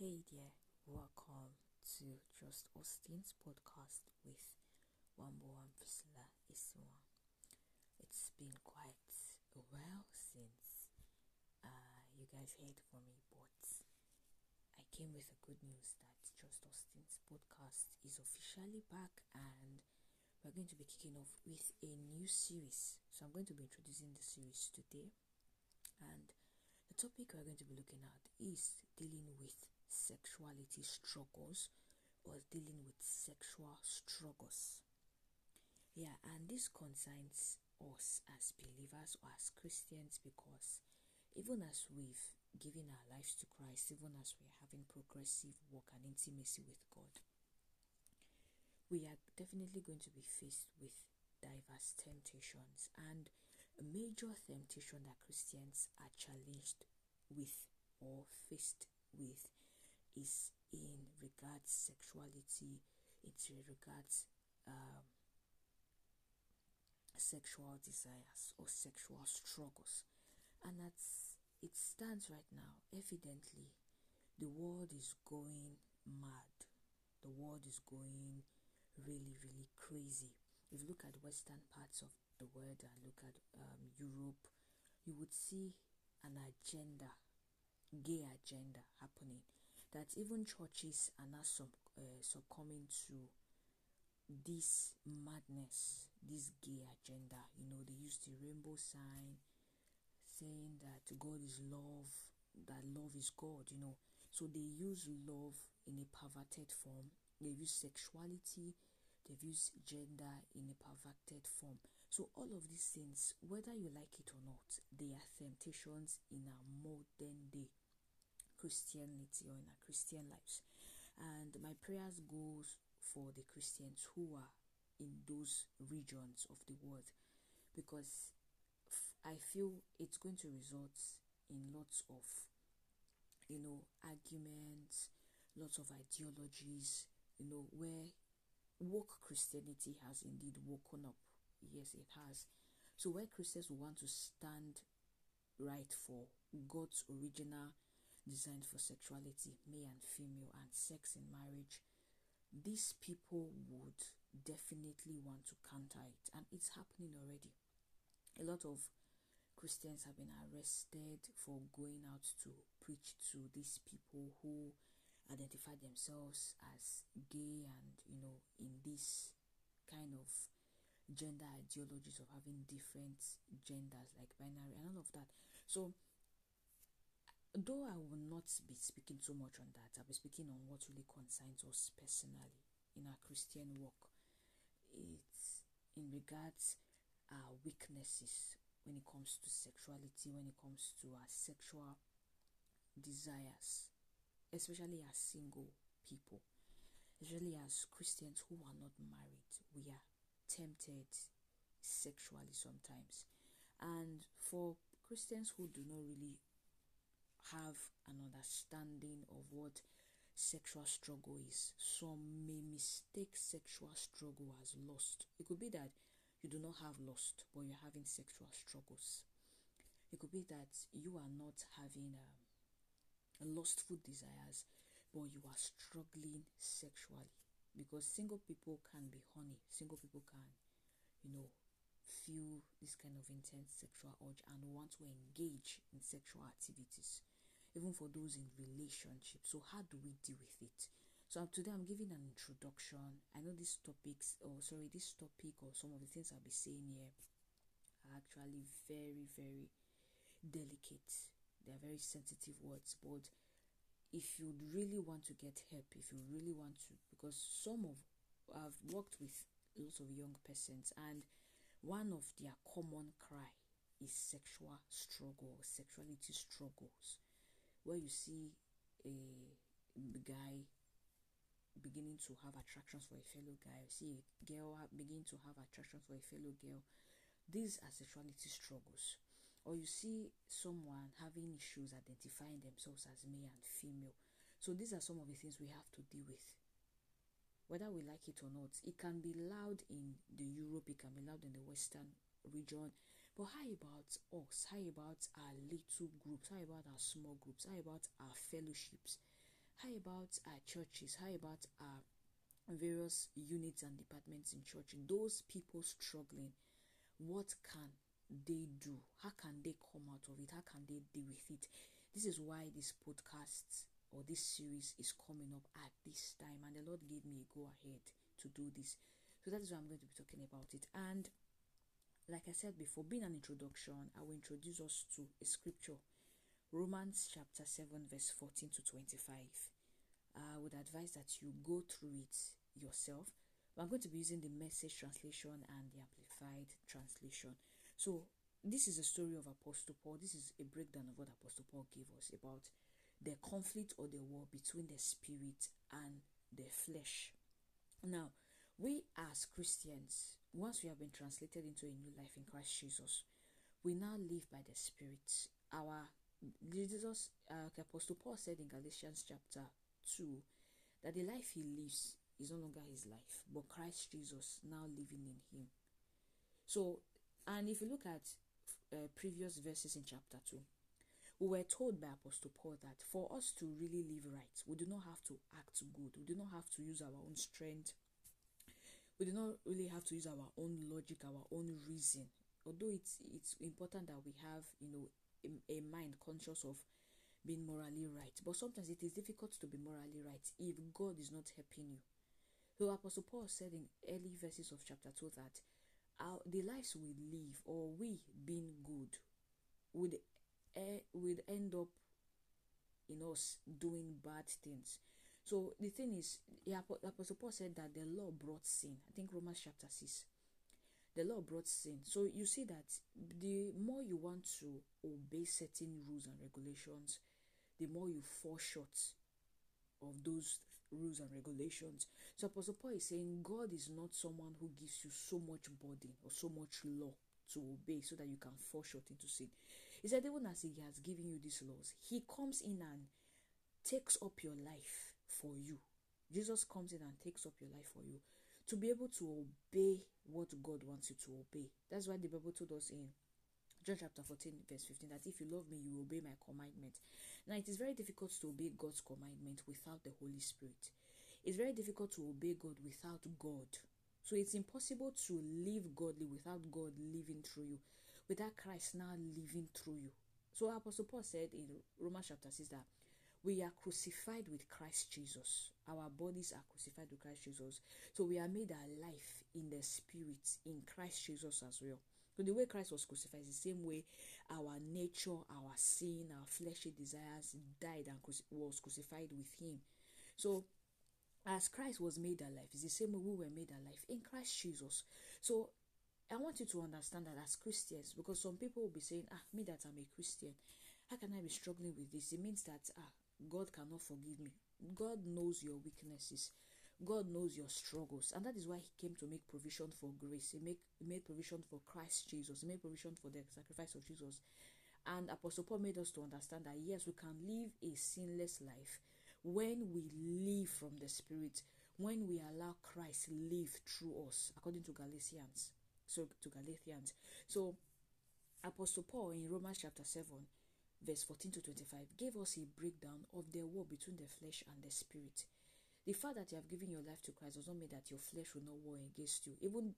Hey there, welcome to Just Austin's podcast with Wambo Priscilla Eziwan. It's been quite a while since uh, you guys heard from me, but I came with a good news that Just Austin's podcast is officially back and we're going to be kicking off with a new series. So I'm going to be introducing the series today and the topic we're going to be looking at is dealing with sexuality struggles or dealing with sexual struggles. Yeah, and this concerns us as believers or as Christians because even as we've given our lives to Christ, even as we're having progressive work and intimacy with God, we are definitely going to be faced with diverse temptations and a major temptation that Christians are challenged with or faced with is in regards sexuality, it's in regards um, sexual desires or sexual struggles. And that's it stands right now. Evidently, the world is going mad. The world is going really, really crazy. If you look at western parts of the world and look at um, Europe, you would see an agenda, gay agenda happening that even churches are now sub, uh, succumbing to this madness, this gay agenda. You know, they use the rainbow sign saying that God is love, that love is God, you know. So they use love in a perverted form, they use sexuality, they use gender in a perverted form. So all of these things, whether you like it or not, they are temptations in our modern day Christianity or in our Christian lives. And my prayers goes for the Christians who are in those regions of the world because I feel it's going to result in lots of you know arguments, lots of ideologies, you know, where woke Christianity has indeed woken up. Yes, it has. So where Christians want to stand right for God's original designed for sexuality, male and female, and sex in marriage, these people would definitely want to counter it, and it's happening already. A lot of Christians have been arrested for going out to preach to these people who identify themselves as gay and you know in this kind of gender ideologies of having different genders like binary and all of that so though I will not be speaking so much on that, I'll be speaking on what really concerns us personally in our Christian walk. It's in regards our weaknesses when it comes to sexuality, when it comes to our sexual desires, especially as single people, especially as Christians who are not married. We are tempted sexually sometimes. And for Christians who do not really have an understanding of what sexual struggle is. Some may mistake sexual struggle as lust. It could be that you do not have lust, but you're having sexual struggles. It could be that you are not having um, lustful desires, but you are struggling sexually. Because single people can be horny, single people can, you know, feel this kind of intense sexual urge and want to engage in sexual activities even for those in relationships. So how do we deal with it? So today I'm giving an introduction. I know these topics, or oh, sorry, this topic or some of the things I'll be saying here are actually very, very delicate. They are very sensitive words, but if you really want to get help, if you really want to, because some of I've worked with lots of young persons, and one of their common cry is sexual struggle, sexuality struggles where you see a guy beginning to have attractions for a fellow guy, see a girl begin to have attractions for a fellow girl. These are sexuality struggles. Or you see someone having issues identifying themselves as male and female. So these are some of the things we have to deal with. Whether we like it or not, it can be loud in the Europe, it can be loud in the Western region, but how about us? How about our little groups? How about our small groups? How about our fellowships? How about our churches? How about our various units and departments in church? Those people struggling, what can they do? How can they come out of it? How can they deal with it? This is why this podcast or this series is coming up at this time, and the Lord gave me a go ahead to do this. So that is why I'm going to be talking about it. And like I said before, being an introduction, I will introduce us to a scripture Romans chapter 7, verse 14 to 25. I would advise that you go through it yourself. I'm going to be using the message translation and the amplified translation. So, this is a story of Apostle Paul. This is a breakdown of what Apostle Paul gave us about the conflict or the war between the spirit and the flesh. Now, we as Christians, once we have been translated into a new life in Christ Jesus, we now live by the Spirit. Our Jesus, uh, Apostle Paul said in Galatians chapter 2 that the life he lives is no longer his life, but Christ Jesus now living in him. So, and if you look at uh, previous verses in chapter 2, we were told by Apostle Paul that for us to really live right, we do not have to act good, we do not have to use our own strength, we do not really have to use our own logic, our own reason. Although it's it's important that we have, you know, a, a mind conscious of being morally right. But sometimes it is difficult to be morally right if God is not helping you. So Apostle Paul said in early verses of chapter 2 that our, the lives we live or we being good would, uh, would end up in us doing bad things. So the thing is, Apostle Paul said that the law brought sin. I think Romans chapter 6 the law brought sin. So you see that the more you want to obey certain rules and regulations, the more you fall short of those rules and regulations. So Apostle Paul is saying God is not someone who gives you so much burden or so much law to obey so that you can fall short into sin. He said, even as he has given you these laws, he comes in and takes up your life for you. Jesus comes in and takes up your life for you to be able to obey what God wants you to obey. That's why the Bible told us in John chapter 14, verse 15, that if you love me, you obey my commandment. Now, it is very difficult to obey God's commandment without the Holy Spirit. It's very difficult to obey God without God. So it's impossible to live godly without God living through you, without Christ now living through you. So Apostle Paul said in Romans chapter 6 that we are crucified with Christ Jesus. Our bodies are crucified with Christ Jesus. So we are made alive in the spirit in Christ Jesus as well. So the way Christ was crucified is the same way our nature, our sin, our fleshly desires died and was crucified with him. So as Christ was made alive, it's the same way we were made alive in Christ Jesus. So I want you to understand that as Christians, because some people will be saying, ah, me that I'm a Christian, how can I be struggling with this? It means that ah, God cannot forgive me. God knows your weaknesses. God knows your struggles, and that is why He came to make provision for grace. He, make, he made provision for Christ Jesus. He made provision for the sacrifice of Jesus. And Apostle Paul made us to understand that yes, we can live a sinless life when we live from the Spirit, when we allow Christ to live through us, according to Galatians. So to Galatians. So Apostle Paul in Romans chapter 7 verse 14 to 25, gave us a breakdown of the war between the flesh and the spirit. The fact that you have given your life to Christ does not mean that your flesh will not war against you. Even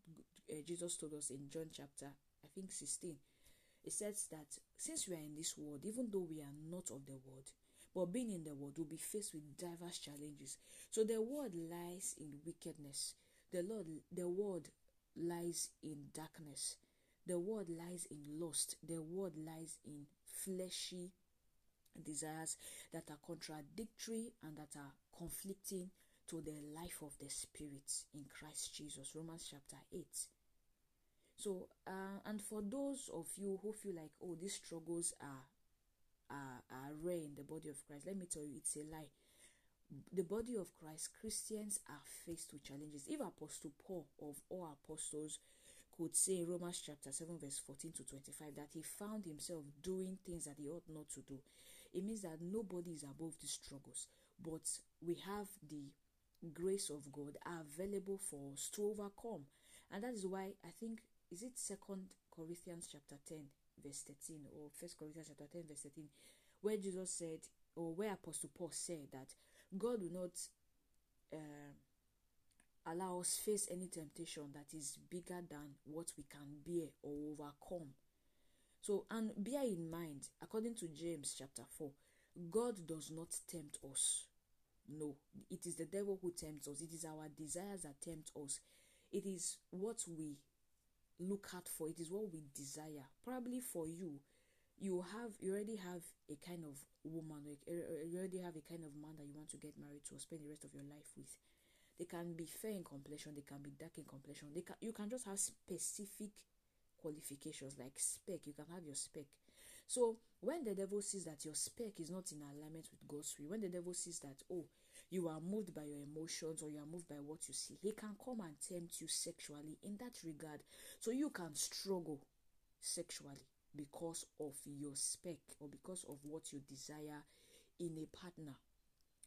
uh, Jesus told us in John chapter, I think 16, it says that since we are in this world, even though we are not of the world, but being in the world, we'll be faced with diverse challenges. So the world lies in wickedness. The Lord, the world lies in darkness. The world lies in lust. The world lies in fleshy desires that are contradictory and that are conflicting to the life of the spirit in Christ Jesus. Romans chapter 8. So, uh, and for those of you who feel like, oh, these struggles are, are, are rare in the body of Christ, let me tell you, it's a lie. The body of Christ, Christians are faced with challenges. If Apostle Paul, of all apostles, could say Romans chapter 7, verse 14 to 25, that he found himself doing things that he ought not to do. It means that nobody is above the struggles, but we have the grace of God available for us to overcome. And that is why I think is it second Corinthians chapter 10, verse 13, or first Corinthians chapter 10, verse 13, where Jesus said, or where Apostle Paul said that God will not uh, allow us face any temptation that is bigger than what we can bear or overcome. So, and bear in mind, according to James chapter 4, God does not tempt us. No, it is the devil who tempts us. It is our desires that tempt us. It is what we look out for. It is what we desire. Probably for you, you have you already have a kind of woman, you already have a kind of man that you want to get married to or spend the rest of your life with. They can be fair in complexion, they can be dark in complexion. They can you can just have specific qualifications like spec. You can have your spec. So when the devil sees that your spec is not in alignment with God's will, when the devil sees that, oh, you are moved by your emotions or you are moved by what you see, he can come and tempt you sexually in that regard. So you can struggle sexually because of your spec or because of what you desire in a partner.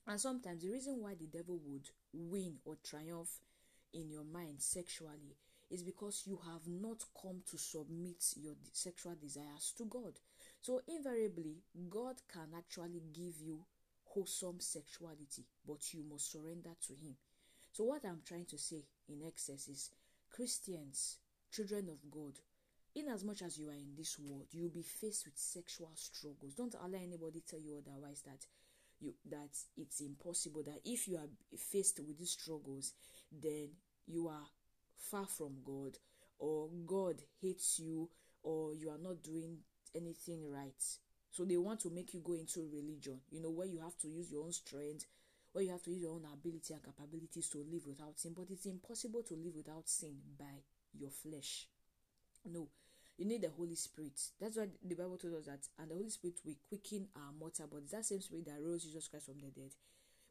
And sometimes the reason why the devil would win or triumph in your mind sexually is because you have not come to submit your sexual desires to God. So, invariably, God can actually give you wholesome sexuality, but you must surrender to Him. So, what I'm trying to say in excess is Christians, children of God, in as much as you are in this world, you'll be faced with sexual struggles. Don't allow anybody tell you otherwise that you that it's impossible that if you are faced with these struggles, then you are far from God or God hates you or you are not doing anything right. So they want to make you go into religion, you know, where you have to use your own strength, where you have to use your own ability and capabilities to live without sin. But it's impossible to live without sin by your flesh. No, you need the Holy Spirit. That's why the Bible told us that, and the Holy Spirit will quicken our mortal bodies. That same spirit that rose Jesus Christ from the dead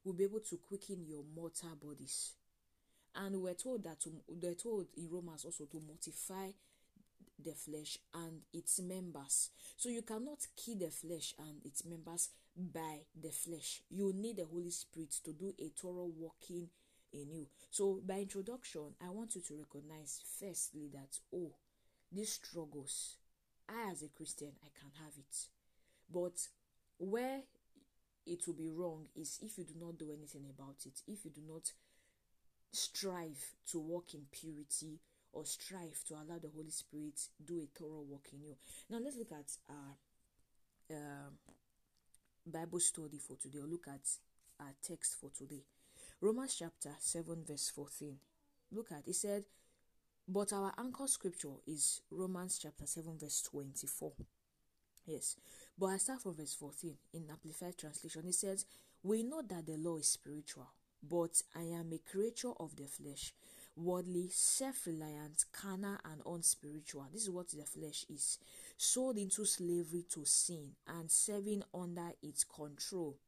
will be able to quicken your mortal bodies. And we're told that to, we're told in Romans also to mortify the flesh and its members. So you cannot kill the flesh and its members by the flesh. You need the Holy Spirit to do a thorough working in you. So by introduction, I want you to recognize firstly that oh, these struggles, I as a Christian, I can have it. But where it will be wrong is if you do not do anything about it, if you do not strive to walk in purity or strive to allow the Holy Spirit do a thorough work in you. Now let's look at our um, Bible study for today, or look at our text for today. Romans chapter 7, verse 14. Look at it said, But our anchor scripture is Romans chapter 7, verse 24. Yes, but I start from verse 14 in Amplified Translation. It says, We know that the law is spiritual, but I am a creature of the flesh, worldly, self reliant, carnal, and unspiritual. This is what the flesh is sold into slavery to sin and serving under its control.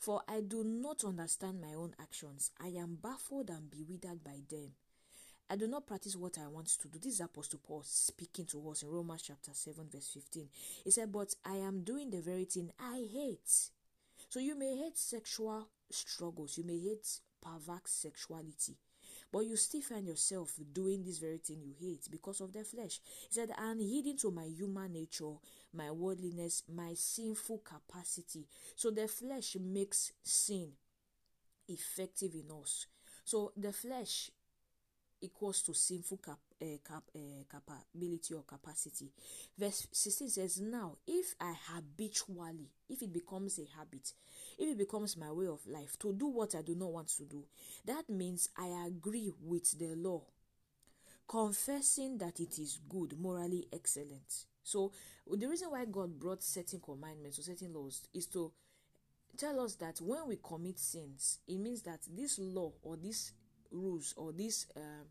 For I do not understand my own actions, I am baffled and bewildered by them. I do not practice what I want to do. This is Apostle Paul speaking to us in Romans chapter 7, verse 15. He said, But I am doing the very thing I hate. So you may hate sexual struggles, you may hate perverse sexuality, but you still find yourself doing this very thing you hate because of the flesh. He said, I'm hidden to my human nature, my worldliness, my sinful capacity. So the flesh makes sin effective in us. So the flesh equals to sinful cap, uh, cap, uh, capability or capacity. Verse 16 says, Now, if I habitually, if it becomes a habit, if it becomes my way of life to do what I do not want to do, that means I agree with the law, confessing that it is good, morally excellent. So, the reason why God brought certain commandments or certain laws is to tell us that when we commit sins, it means that this law or these rules or these uh,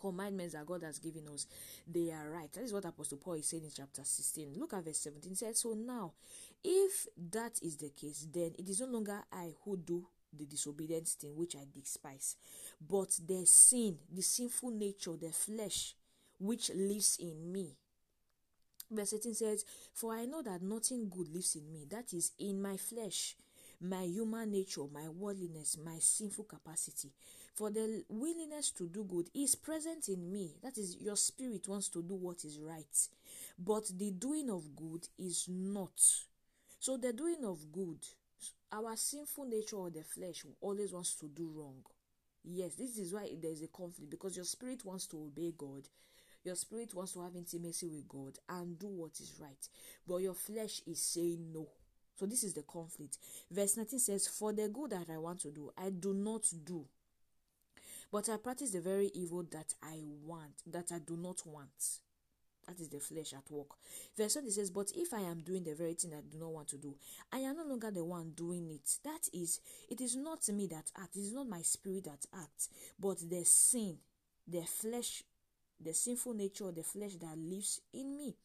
commandments that God has given us, they are right. That is what Apostle Paul is saying in chapter 16. Look at verse 17. It says, So now, if that is the case, then it is no longer I who do the disobedient thing which I despise, but the sin, the sinful nature, the flesh which lives in me. Verse 18 says, For I know that nothing good lives in me, that is, in my flesh, my human nature, my worldliness, my sinful capacity. For the willingness to do good is present in me. That is, your spirit wants to do what is right. But the doing of good is not. So, the doing of good our sinful nature or the flesh always wants to do wrong. Yes, this is why there's a conflict because your spirit wants to obey God, your spirit wants to have intimacy with God and do what is right, but your flesh is saying no. So, this is the conflict. Verse 19 says, For the good that I want to do, I do not do, but I practice the very evil that I want, that I do not want. That is the flesh at work. Verse 20 says, But if I am doing the very thing I do not want to do, I am no longer the one doing it. That is, it is not me that acts, it is not my spirit that acts, but the sin, the flesh, the sinful nature of the flesh that lives in me.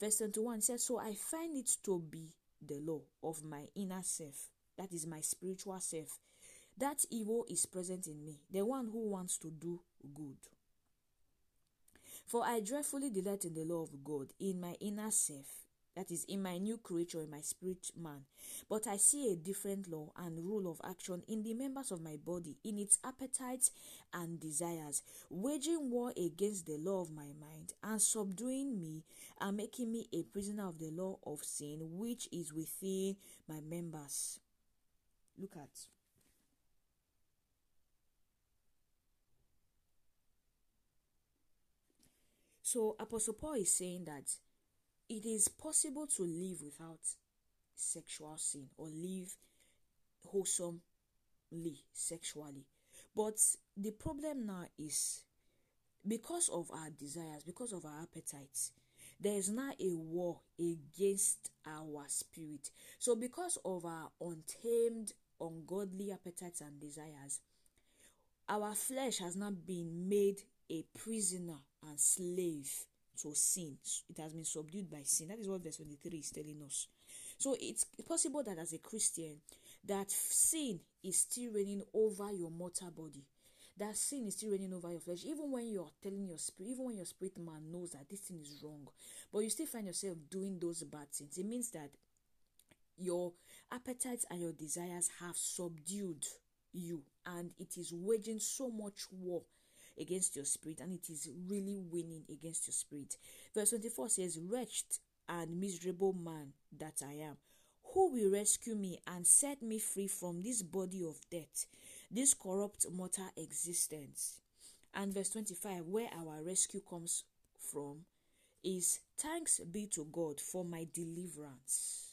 Verse 21 says, So I find it to be the law of my inner self, that is my spiritual self. That evil is present in me, the one who wants to do good. For I dreadfully delight in the law of God in my inner self, that is, in my new creature, in my spirit man. But I see a different law and rule of action in the members of my body, in its appetites and desires, waging war against the law of my mind, and subduing me, and making me a prisoner of the law of sin which is within my members. Look at So Apostle Paul is saying that it is possible to live without sexual sin or live wholesomely sexually. But the problem now is because of our desires, because of our appetites, there is now a war against our spirit. So, because of our untamed, ungodly appetites and desires, our flesh has not been made a prisoner and slave to sin. It has been subdued by sin. That is what verse 23 is telling us. So it's possible that as a Christian, that sin is still reigning over your mortal body. That sin is still reigning over your flesh, even when you are telling your spirit, even when your spirit man knows that this thing is wrong, but you still find yourself doing those bad things. It means that your appetites and your desires have subdued you, and it is waging so much war against your spirit and it is really winning against your spirit. Verse 24 says, Wretched and miserable man that I am, who will rescue me and set me free from this body of death, this corrupt mortal existence? And verse 25, where our rescue comes from, is thanks be to God for my deliverance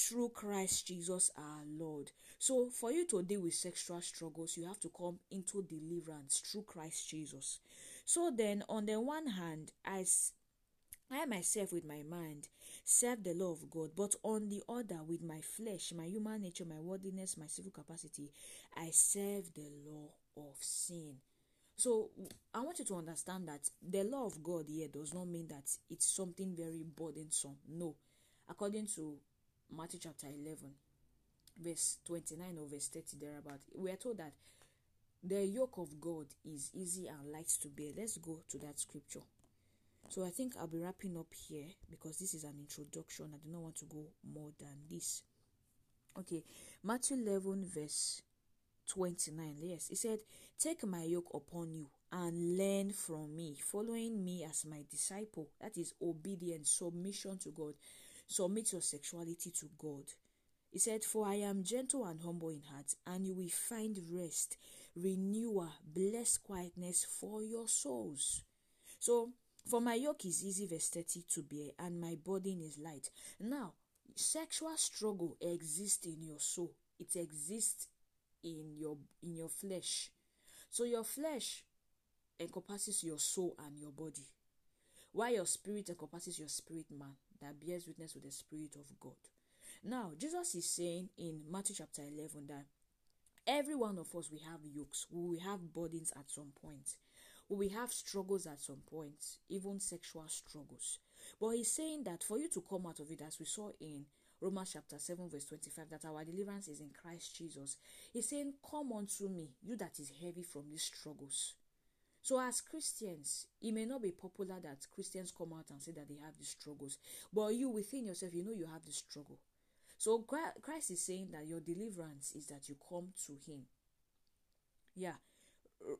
through Christ Jesus our Lord. So, for you to deal with sexual struggles, you have to come into deliverance through Christ Jesus. So, then, on the one hand, I, I myself with my mind serve the law of God, but on the other, with my flesh, my human nature, my worldliness, my civil capacity, I serve the law of sin. So I want you to understand that the law of God here does not mean that it's something very burdensome. No. According to Matthew chapter 11, verse 29 or verse 30, thereabout, we are told that the yoke of God is easy and light to bear. Let's go to that scripture. So I think I'll be wrapping up here because this is an introduction. I do not want to go more than this. Okay, Matthew 11, verse 29. Yes, he said, Take my yoke upon you and learn from me, following me as my disciple. That is obedience, submission to God. Submit your sexuality to God. He said, For I am gentle and humble in heart, and you will find rest, renewal, blessed quietness for your souls. So, for my yoke is easy, verse 30 to bear, and my burden is light. Now, sexual struggle exists in your soul, it exists in your in your flesh. So your flesh encompasses your soul and your body, while your spirit encompasses your spirit man that bears witness with the Spirit of God. Now, Jesus is saying in Matthew chapter 11 that every one of us, we have yokes, we have burdens at some point. We have struggles at some point, even sexual struggles. But he's saying that for you to come out of it, as we saw in Romans chapter 7, verse 25, that our deliverance is in Christ Jesus. He's saying, Come unto me, you that is heavy from these struggles. So, as Christians, it may not be popular that Christians come out and say that they have the struggles, but you within yourself, you know you have the struggle. So, Christ is saying that your deliverance is that you come to Him. Yeah.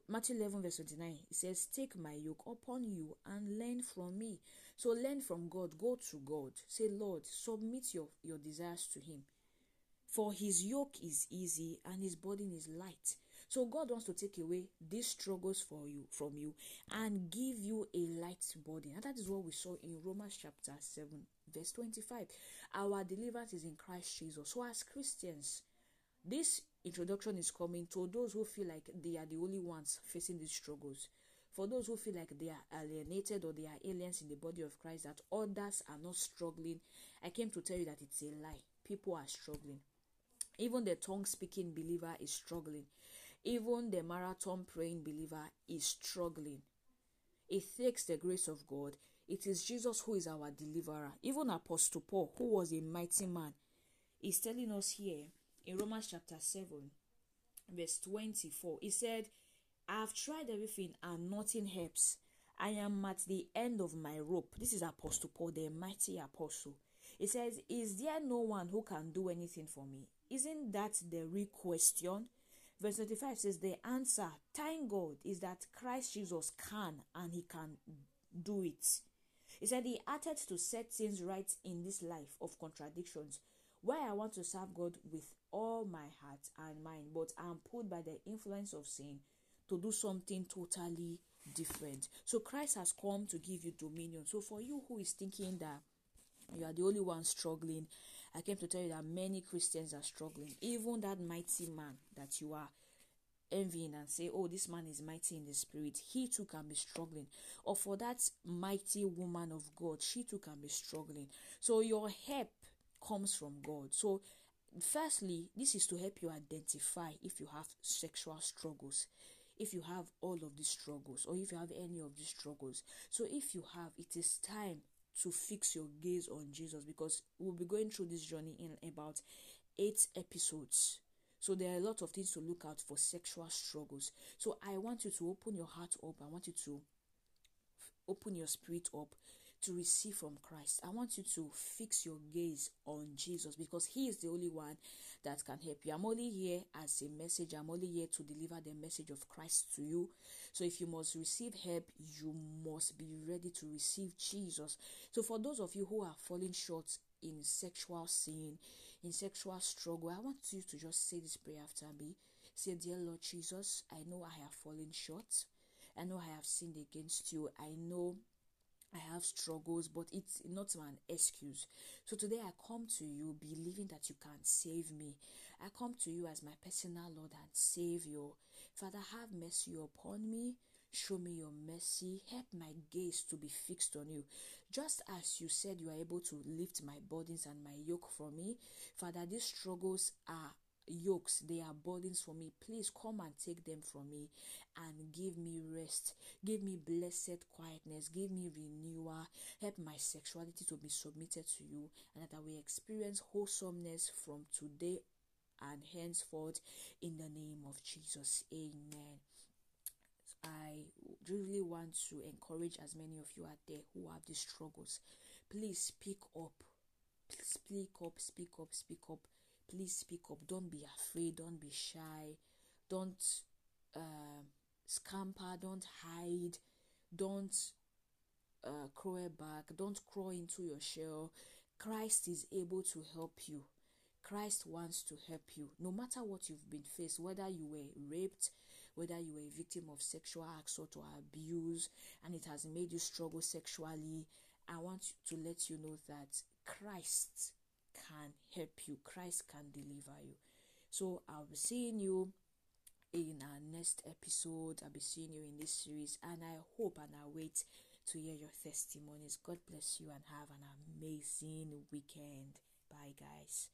Matthew 11, verse 29, it says, Take my yoke upon you and learn from me. So, learn from God, go to God. Say, Lord, submit your, your desires to Him. For his yoke is easy and his burden is light. So God wants to take away these struggles for you from you and give you a light body. And that is what we saw in Romans chapter 7, verse 25. Our deliverance is in Christ Jesus. So as Christians, this introduction is coming to those who feel like they are the only ones facing these struggles. For those who feel like they are alienated or they are aliens in the body of Christ, that others are not struggling, I came to tell you that it's a lie. People are struggling. Even the tongue speaking believer is struggling. Even the marathon praying believer is struggling. It takes the grace of God. It is Jesus who is our deliverer. Even Apostle Paul, who was a mighty man, is telling us here in Romans chapter 7, verse 24. He said, I have tried everything and nothing helps. I am at the end of my rope. This is Apostle Paul, the mighty apostle. He says, Is there no one who can do anything for me? Isn't that the real question? Verse 25 says, The answer, thank God, is that Christ Jesus can and he can do it. He said he acted to set things right in this life of contradictions where I want to serve God with all my heart and mind, but I'm pulled by the influence of sin to do something totally different. So Christ has come to give you dominion. So for you who is thinking that you are the only one struggling, I came to tell you that many Christians are struggling. Even that mighty man that you are envying and say, Oh, this man is mighty in the spirit, he too can be struggling. Or for that mighty woman of God, she too can be struggling. So your help comes from God. So, firstly, this is to help you identify if you have sexual struggles if you have all of these struggles or if you have any of these struggles. So if you have, it is time to fix your gaze on Jesus because we'll be going through this journey in about eight episodes. So there are a lot of things to look out for sexual struggles. So I want you to open your heart up. I want you to open your spirit up to receive from Christ. I want you to fix your gaze on Jesus because He is the only one that can help you. I'm only here as a message, I'm only here to deliver the message of Christ to you. So if you must receive help, you must be ready to receive Jesus. So for those of you who are falling short in sexual sin, in sexual struggle, I want you to just say this prayer after me. Say, Dear Lord Jesus, I know I have fallen short. I know I have sinned against you. I know I have struggles, but it's not an excuse. So today I come to you believing that you can save me. I come to you as my personal Lord and Savior. Father, have mercy upon me. Show me your mercy. Help my gaze to be fixed on you. Just as you said you are able to lift my burdens and my yoke from me, Father, these struggles are yokes, they are burdens for me. Please come and take them from me and give me rest. Give me blessed quietness. Give me renewal. Help my sexuality to be submitted to you and that I will experience wholesomeness from today and henceforth in the name of Jesus. Amen. I really want to encourage as many of you out there who have these struggles. Please speak up. Speak up, speak up, speak up please speak up. Don't be afraid. Don't be shy. Don't uh, scamper. Don't hide. Don't uh, crawl back. Don't crawl into your shell. Christ is able to help you. Christ wants to help you. No matter what you've been faced whether you were raped whether you were a victim of sexual assault or abuse and it has made you struggle sexually i want to let you know that christ can help you, Christ can deliver you. So I'll be seeing you in our next episode. I'll be seeing you in this series, and I hope and I wait to hear your testimonies. God bless you and have an amazing weekend. Bye, guys.